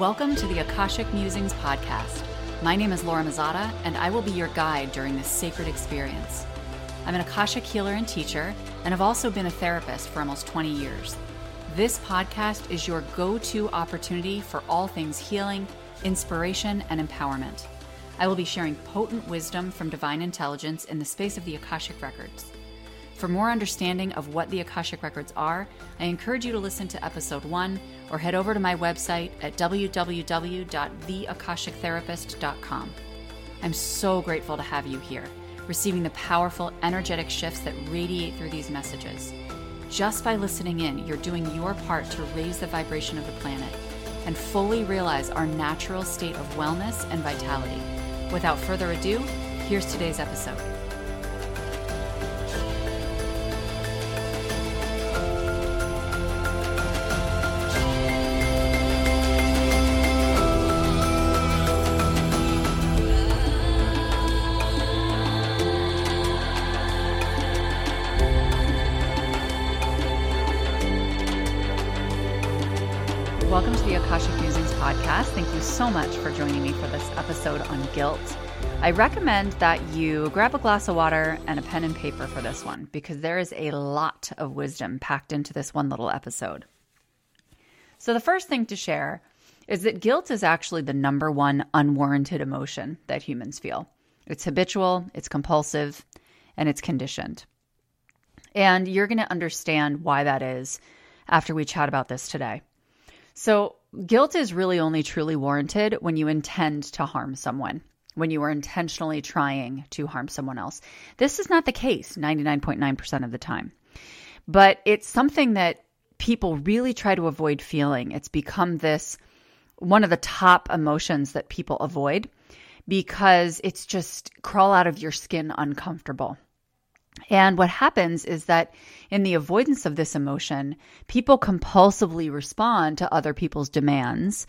Welcome to the Akashic Musings podcast. My name is Laura Mazzotta, and I will be your guide during this sacred experience. I'm an Akashic healer and teacher, and have also been a therapist for almost 20 years. This podcast is your go to opportunity for all things healing, inspiration, and empowerment. I will be sharing potent wisdom from divine intelligence in the space of the Akashic Records. For more understanding of what the Akashic Records are, I encourage you to listen to episode one or head over to my website at www.theakashictherapist.com. I'm so grateful to have you here, receiving the powerful, energetic shifts that radiate through these messages. Just by listening in, you're doing your part to raise the vibration of the planet and fully realize our natural state of wellness and vitality. Without further ado, here's today's episode. Thank you so much for joining me for this episode on guilt. I recommend that you grab a glass of water and a pen and paper for this one because there is a lot of wisdom packed into this one little episode. So, the first thing to share is that guilt is actually the number one unwarranted emotion that humans feel. It's habitual, it's compulsive, and it's conditioned. And you're going to understand why that is after we chat about this today. So, guilt is really only truly warranted when you intend to harm someone, when you are intentionally trying to harm someone else. This is not the case 99.9% of the time, but it's something that people really try to avoid feeling. It's become this one of the top emotions that people avoid because it's just crawl out of your skin uncomfortable. And what happens is that in the avoidance of this emotion, people compulsively respond to other people's demands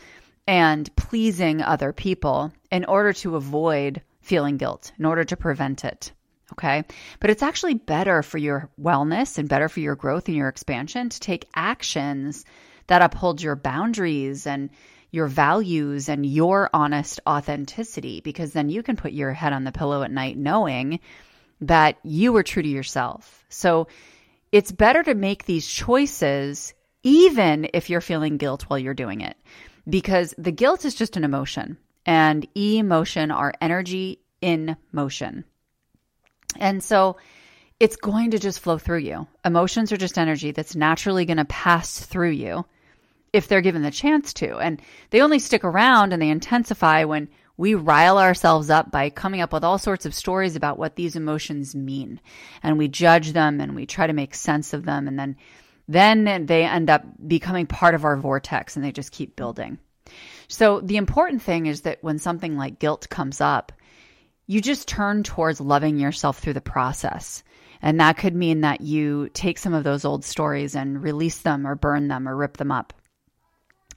and pleasing other people in order to avoid feeling guilt, in order to prevent it. Okay. But it's actually better for your wellness and better for your growth and your expansion to take actions that uphold your boundaries and your values and your honest authenticity, because then you can put your head on the pillow at night knowing that you were true to yourself. So it's better to make these choices even if you're feeling guilt while you're doing it, because the guilt is just an emotion and emotion are energy in motion. And so it's going to just flow through you. Emotions are just energy that's naturally going to pass through you if they're given the chance to. And they only stick around and they intensify when we rile ourselves up by coming up with all sorts of stories about what these emotions mean. And we judge them and we try to make sense of them. And then, then they end up becoming part of our vortex and they just keep building. So the important thing is that when something like guilt comes up, you just turn towards loving yourself through the process. And that could mean that you take some of those old stories and release them or burn them or rip them up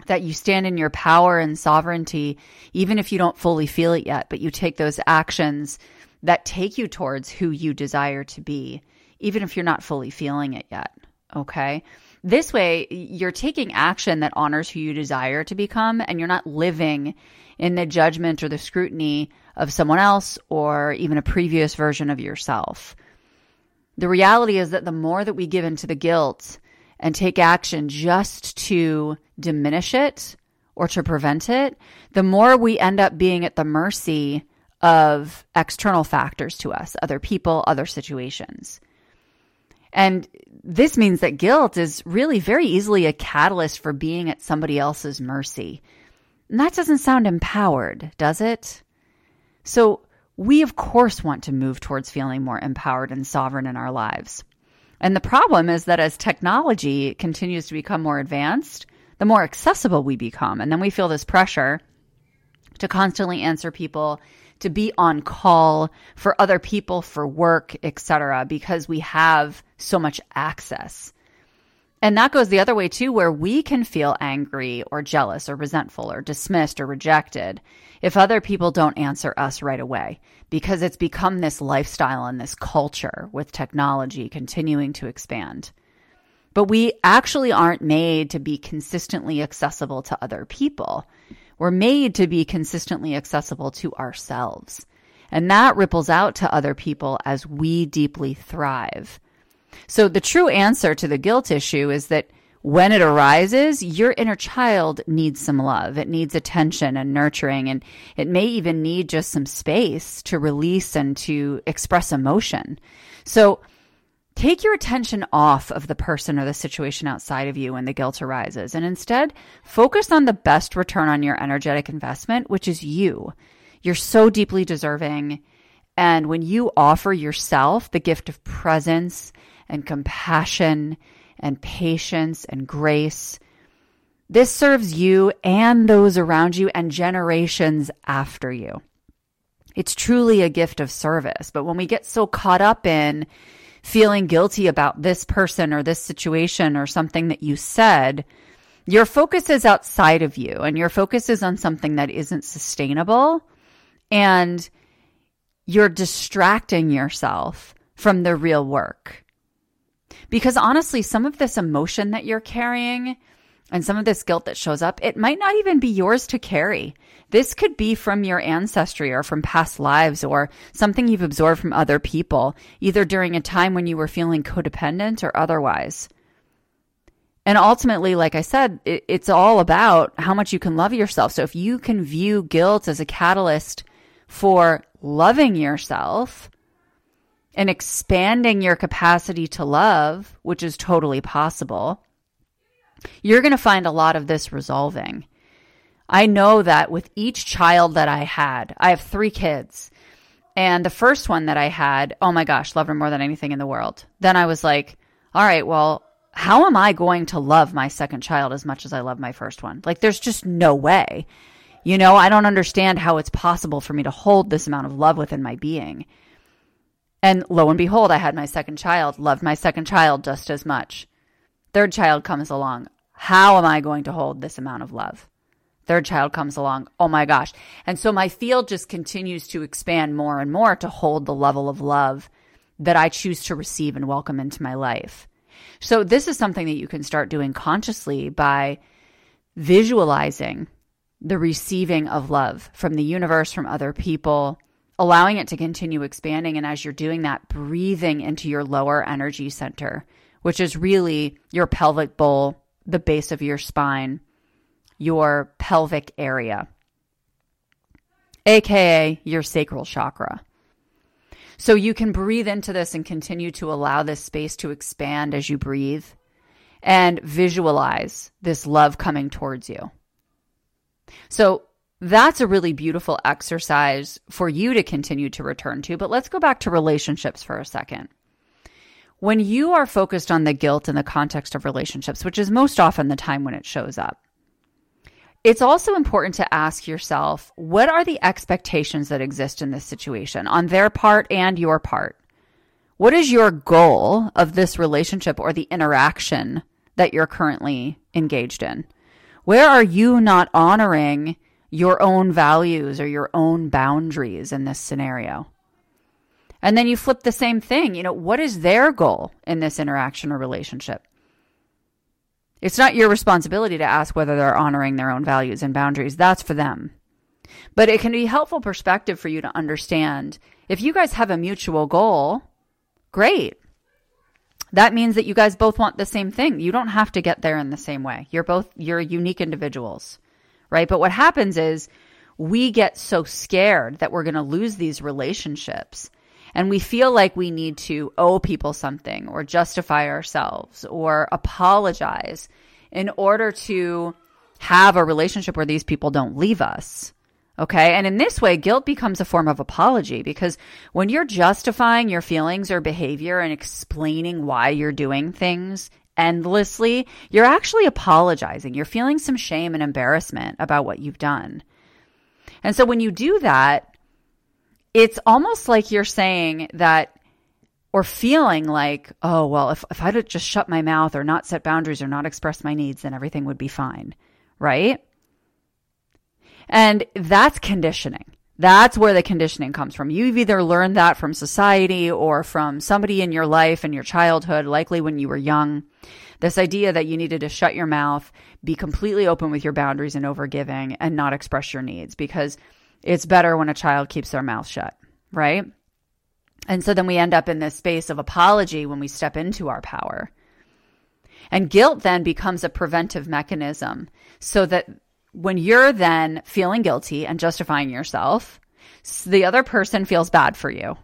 that you stand in your power and sovereignty, even if you don't fully feel it yet, but you take those actions that take you towards who you desire to be, even if you're not fully feeling it yet. Okay. This way, you're taking action that honors who you desire to become, and you're not living in the judgment or the scrutiny of someone else or even a previous version of yourself. The reality is that the more that we give into the guilt, and take action just to diminish it or to prevent it, the more we end up being at the mercy of external factors to us, other people, other situations. And this means that guilt is really very easily a catalyst for being at somebody else's mercy. And that doesn't sound empowered, does it? So, we of course want to move towards feeling more empowered and sovereign in our lives. And the problem is that as technology continues to become more advanced, the more accessible we become. And then we feel this pressure to constantly answer people, to be on call for other people, for work, etc., because we have so much access. And that goes the other way too, where we can feel angry or jealous or resentful or dismissed or rejected if other people don't answer us right away, because it's become this lifestyle and this culture with technology continuing to expand. But we actually aren't made to be consistently accessible to other people. We're made to be consistently accessible to ourselves. And that ripples out to other people as we deeply thrive. So the true answer to the guilt issue is that when it arises, your inner child needs some love. It needs attention and nurturing, and it may even need just some space to release and to express emotion. So take your attention off of the person or the situation outside of you when the guilt arises, and instead focus on the best return on your energetic investment, which is you. You're so deeply deserving. And when you offer yourself the gift of presence and compassion and patience and grace. This serves you and those around you and generations after you. It's truly a gift of service. But when we get so caught up in feeling guilty about this person or this situation or something that you said, your focus is outside of you and your focus is on something that isn't sustainable. And you're distracting yourself from the real work. Because honestly, some of this emotion that you're carrying and some of this guilt that shows up, it might not even be yours to carry. This could be from your ancestry or from past lives or something you've absorbed from other people, either during a time when you were feeling codependent or otherwise. And ultimately, like I said, it, it's all about how much you can love yourself. So if you can view guilt as a catalyst for loving yourself, and expanding your capacity to love, which is totally possible, you're going to find a lot of this resolving. I know that with each child that I had, I have three kids. And the first one that I had, oh my gosh, loved her more than anything in the world. Then I was like, all right, well, how am I going to love my second child as much as I love my first one? Like, there's just no way. You know, I don't understand how it's possible for me to hold this amount of love within my being. And lo and behold, I had my second child, loved my second child just as much. Third child comes along. How am I going to hold this amount of love? Third child comes along. Oh my gosh. And so my field just continues to expand more and more to hold the level of love that I choose to receive and welcome into my life. So this is something that you can start doing consciously by visualizing the receiving of love from the universe, from other people, allowing it to continue expanding. And as you're doing that, breathing into your lower energy center, which is really your pelvic bowl, the base of your spine, your pelvic area, aka your sacral chakra. So you can breathe into this and continue to allow this space to expand as you breathe and visualize this love coming towards you. So that's a really beautiful exercise for you to continue to return to. But let's go back to relationships for a second. When you are focused on the guilt in the context of relationships, which is most often the time when it shows up, it's also important to ask yourself what are the expectations that exist in this situation on their part and your part? What is your goal of this relationship or the interaction that you're currently engaged in? Where are you not honoring your own values or your own boundaries in this scenario. And then you flip the same thing. You know, what is their goal in this interaction or relationship? It's not your responsibility to ask whether they're honoring their own values and boundaries. That's for them. But it can be helpful perspective for you to understand if you guys have a mutual goal, great. That means that you guys both want the same thing. You don't have to get there in the same way. You're both you're unique individuals right? But what happens is we get so scared that we're going to lose these relationships. And we feel like we need to owe people something or justify ourselves or apologize in order to have a relationship where these people don't leave us. Okay. And in this way, guilt becomes a form of apology because when you're justifying your feelings or behavior and explaining why you're doing things endlessly, you're actually apologizing. You're feeling some shame and embarrassment about what you've done. And so when you do that, it's almost like you're saying that or feeling like, oh, well, if, if I'd just shut my mouth or not set boundaries or not express my needs, then everything would be fine. Right. And that's conditioning. That's where the conditioning comes from. You've either learned that from society or from somebody in your life and your childhood, likely when you were young. This idea that you needed to shut your mouth, be completely open with your boundaries and overgiving, and not express your needs because it's better when a child keeps their mouth shut, right? And so then we end up in this space of apology when we step into our power. And guilt then becomes a preventive mechanism so that when you're then feeling guilty and justifying yourself, the other person feels bad for you,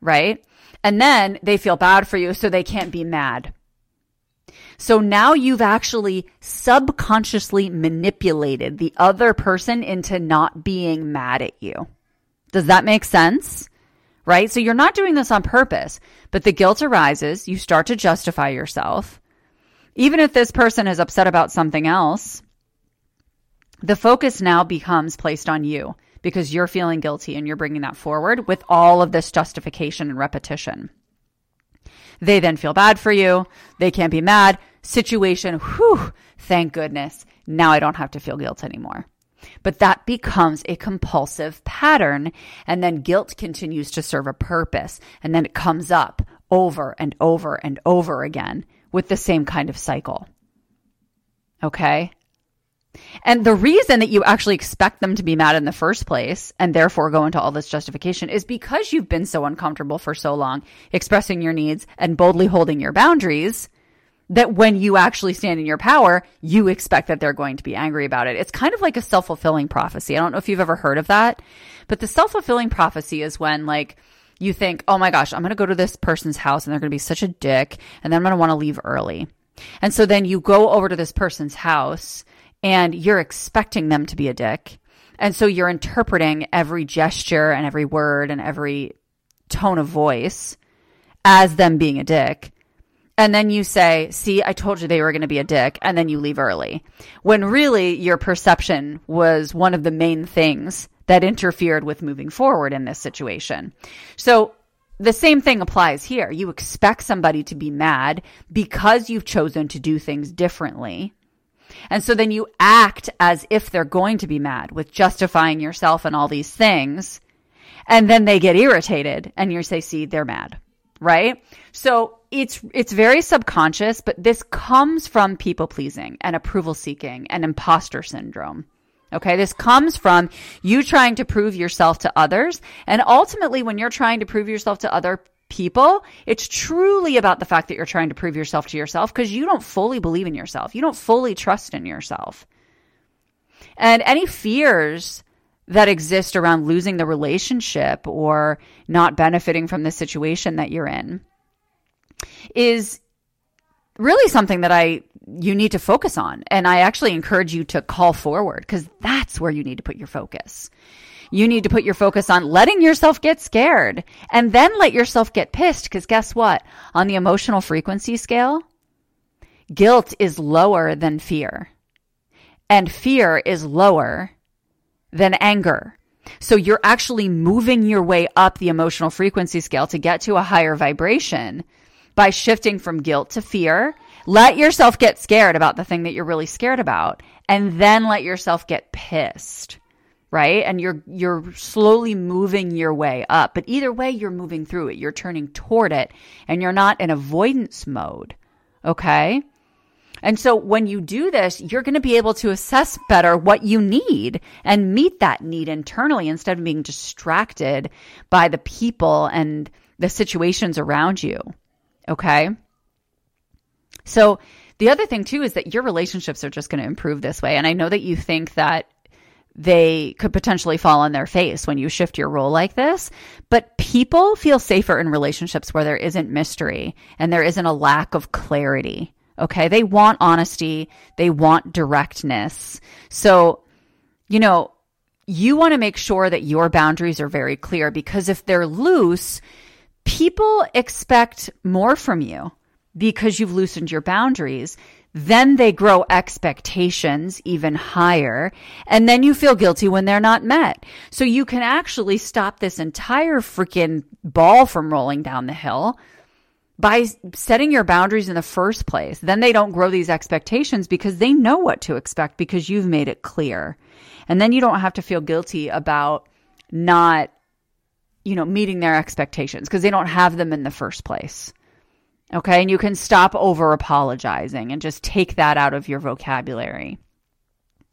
right? And then they feel bad for you, so they can't be mad. So now you've actually subconsciously manipulated the other person into not being mad at you. Does that make sense? Right? So you're not doing this on purpose, but the guilt arises. You start to justify yourself. Even if this person is upset about something else, the focus now becomes placed on you because you're feeling guilty and you're bringing that forward with all of this justification and repetition. They then feel bad for you. They can't be mad. Situation, whew, thank goodness. Now I don't have to feel guilt anymore. But that becomes a compulsive pattern. And then guilt continues to serve a purpose. And then it comes up over and over and over again with the same kind of cycle. Okay. And the reason that you actually expect them to be mad in the first place and therefore go into all this justification is because you've been so uncomfortable for so long expressing your needs and boldly holding your boundaries that when you actually stand in your power, you expect that they're going to be angry about it. It's kind of like a self fulfilling prophecy. I don't know if you've ever heard of that, but the self fulfilling prophecy is when like, you think, oh my gosh, I'm going to go to this person's house and they're going to be such a dick and then I'm going to want to leave early. And so then you go over to this person's house and you're expecting them to be a dick. And so you're interpreting every gesture and every word and every tone of voice as them being a dick. And then you say, see, I told you they were going to be a dick. And then you leave early. When really your perception was one of the main things that interfered with moving forward in this situation. So the same thing applies here. You expect somebody to be mad because you've chosen to do things differently. And so then you act as if they're going to be mad with justifying yourself and all these things. And then they get irritated and you say, see, they're mad. Right? So it's, it's very subconscious, but this comes from people pleasing and approval seeking and imposter syndrome. Okay. This comes from you trying to prove yourself to others. And ultimately, when you're trying to prove yourself to other people, it's truly about the fact that you're trying to prove yourself to yourself because you don't fully believe in yourself. You don't fully trust in yourself. And any fears that exist around losing the relationship or not benefiting from the situation that you're in is really something that I you need to focus on and I actually encourage you to call forward because that's where you need to put your focus. You need to put your focus on letting yourself get scared and then let yourself get pissed. Because guess what? On the emotional frequency scale, guilt is lower than fear, and fear is lower than anger. So you're actually moving your way up the emotional frequency scale to get to a higher vibration by shifting from guilt to fear. Let yourself get scared about the thing that you're really scared about and then let yourself get pissed right? And you're you're slowly moving your way up. But either way, you're moving through it. You're turning toward it and you're not in avoidance mode. Okay? And so when you do this, you're going to be able to assess better what you need and meet that need internally instead of being distracted by the people and the situations around you. Okay? So the other thing too is that your relationships are just going to improve this way. And I know that you think that they could potentially fall on their face when you shift your role like this. But people feel safer in relationships where there isn't mystery and there isn't a lack of clarity. Okay. They want honesty. They want directness. So, you know, you want to make sure that your boundaries are very clear because if they're loose, people expect more from you because you've loosened your boundaries. Then they grow expectations even higher. And then you feel guilty when they're not met. So you can actually stop this entire freaking ball from rolling down the hill by setting your boundaries in the first place. Then they don't grow these expectations because they know what to expect because you've made it clear. And then you don't have to feel guilty about not, you know, meeting their expectations because they don't have them in the first place. Okay. And you can stop over apologizing and just take that out of your vocabulary.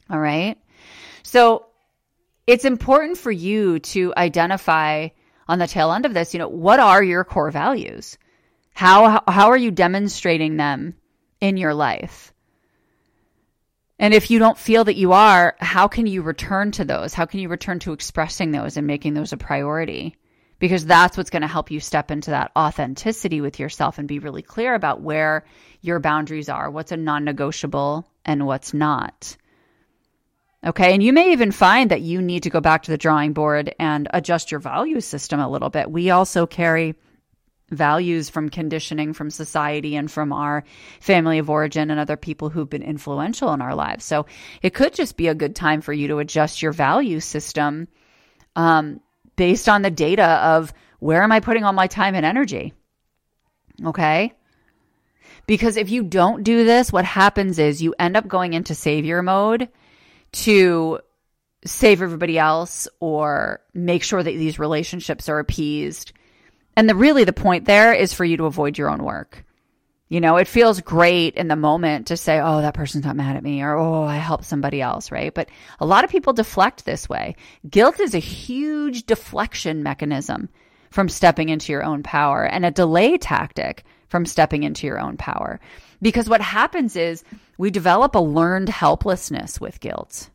All right. So it's important for you to identify on the tail end of this, you know, what are your core values? How, how are you demonstrating them in your life? And if you don't feel that you are, how can you return to those? How can you return to expressing those and making those a priority? Because that's what's going to help you step into that authenticity with yourself and be really clear about where your boundaries are, what's a non negotiable and what's not. Okay. And you may even find that you need to go back to the drawing board and adjust your value system a little bit. We also carry values from conditioning from society and from our family of origin and other people who've been influential in our lives. So it could just be a good time for you to adjust your value system um, based on the data of where am I putting all my time and energy? Okay. Because if you don't do this, what happens is you end up going into savior mode to save everybody else or make sure that these relationships are appeased. And the really the point there is for you to avoid your own work. You know, it feels great in the moment to say, oh, that person's not mad at me, or oh, I helped somebody else, right? But a lot of people deflect this way. Guilt is a huge deflection mechanism from stepping into your own power and a delay tactic from stepping into your own power. Because what happens is we develop a learned helplessness with guilt.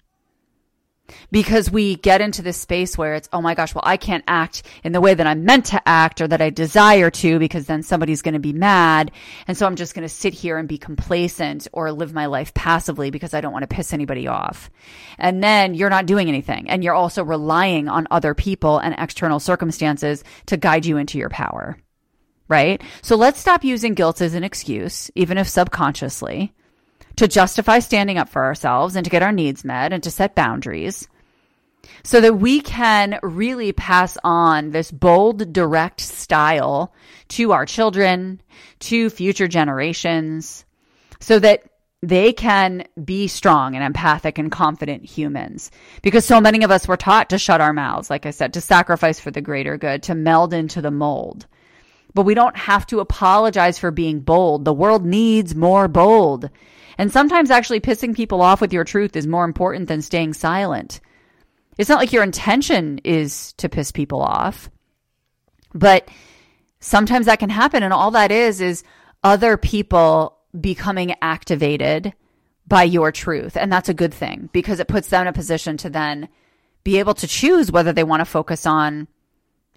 Because we get into this space where it's, oh my gosh, well, I can't act in the way that I'm meant to act or that I desire to because then somebody's going to be mad. And so I'm just going to sit here and be complacent or live my life passively because I don't want to piss anybody off. And then you're not doing anything. And you're also relying on other people and external circumstances to guide you into your power right? So let's stop using guilt as an excuse, even if subconsciously, to justify standing up for ourselves and to get our needs met and to set boundaries so that we can really pass on this bold, direct style to our children, to future generations, so that they can be strong and empathic and confident humans. Because so many of us were taught to shut our mouths, like I said, to sacrifice for the greater good, to meld into the mold but we don't have to apologize for being bold. The world needs more bold. And sometimes actually pissing people off with your truth is more important than staying silent. It's not like your intention is to piss people off, but sometimes that can happen. And all that is, is other people becoming activated by your truth. And that's a good thing because it puts them in a position to then be able to choose whether they want to focus on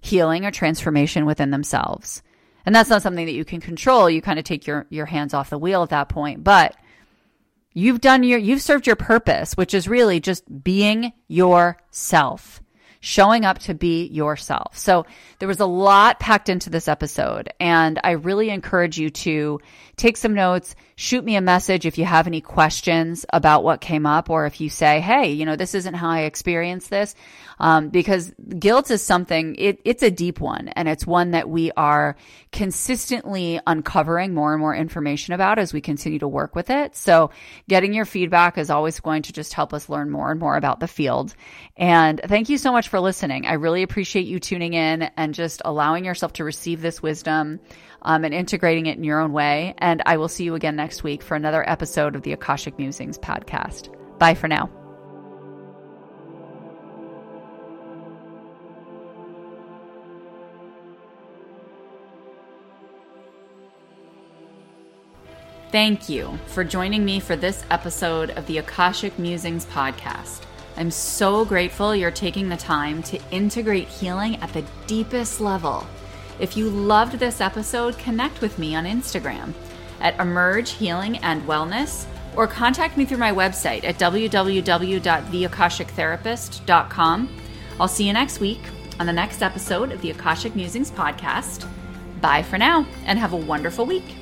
healing or transformation within themselves. And that's not something that you can control. You kind of take your, your hands off the wheel at that point. But you've done your, you've served your purpose, which is really just being yourself showing up to be yourself. So there was a lot packed into this episode, and I really encourage you to take some notes, shoot me a message if you have any questions about what came up, or if you say, hey, you know, this isn't how I experienced this. Um, because guilt is something, it, it's a deep one, and it's one that we are consistently uncovering more and more information about as we continue to work with it. So getting your feedback is always going to just help us learn more and more about the field. And thank you so much for listening. I really appreciate you tuning in and just allowing yourself to receive this wisdom um, and integrating it in your own way. And I will see you again next week for another episode of the Akashic Musings podcast. Bye for now. Thank you for joining me for this episode of the Akashic Musings podcast. I'm so grateful you're taking the time to integrate healing at the deepest level. If you loved this episode, connect with me on Instagram at Emerge Healing and Wellness or contact me through my website at www.theakashictherapist.com. I'll see you next week on the next episode of the Akashic Musings podcast. Bye for now and have a wonderful week.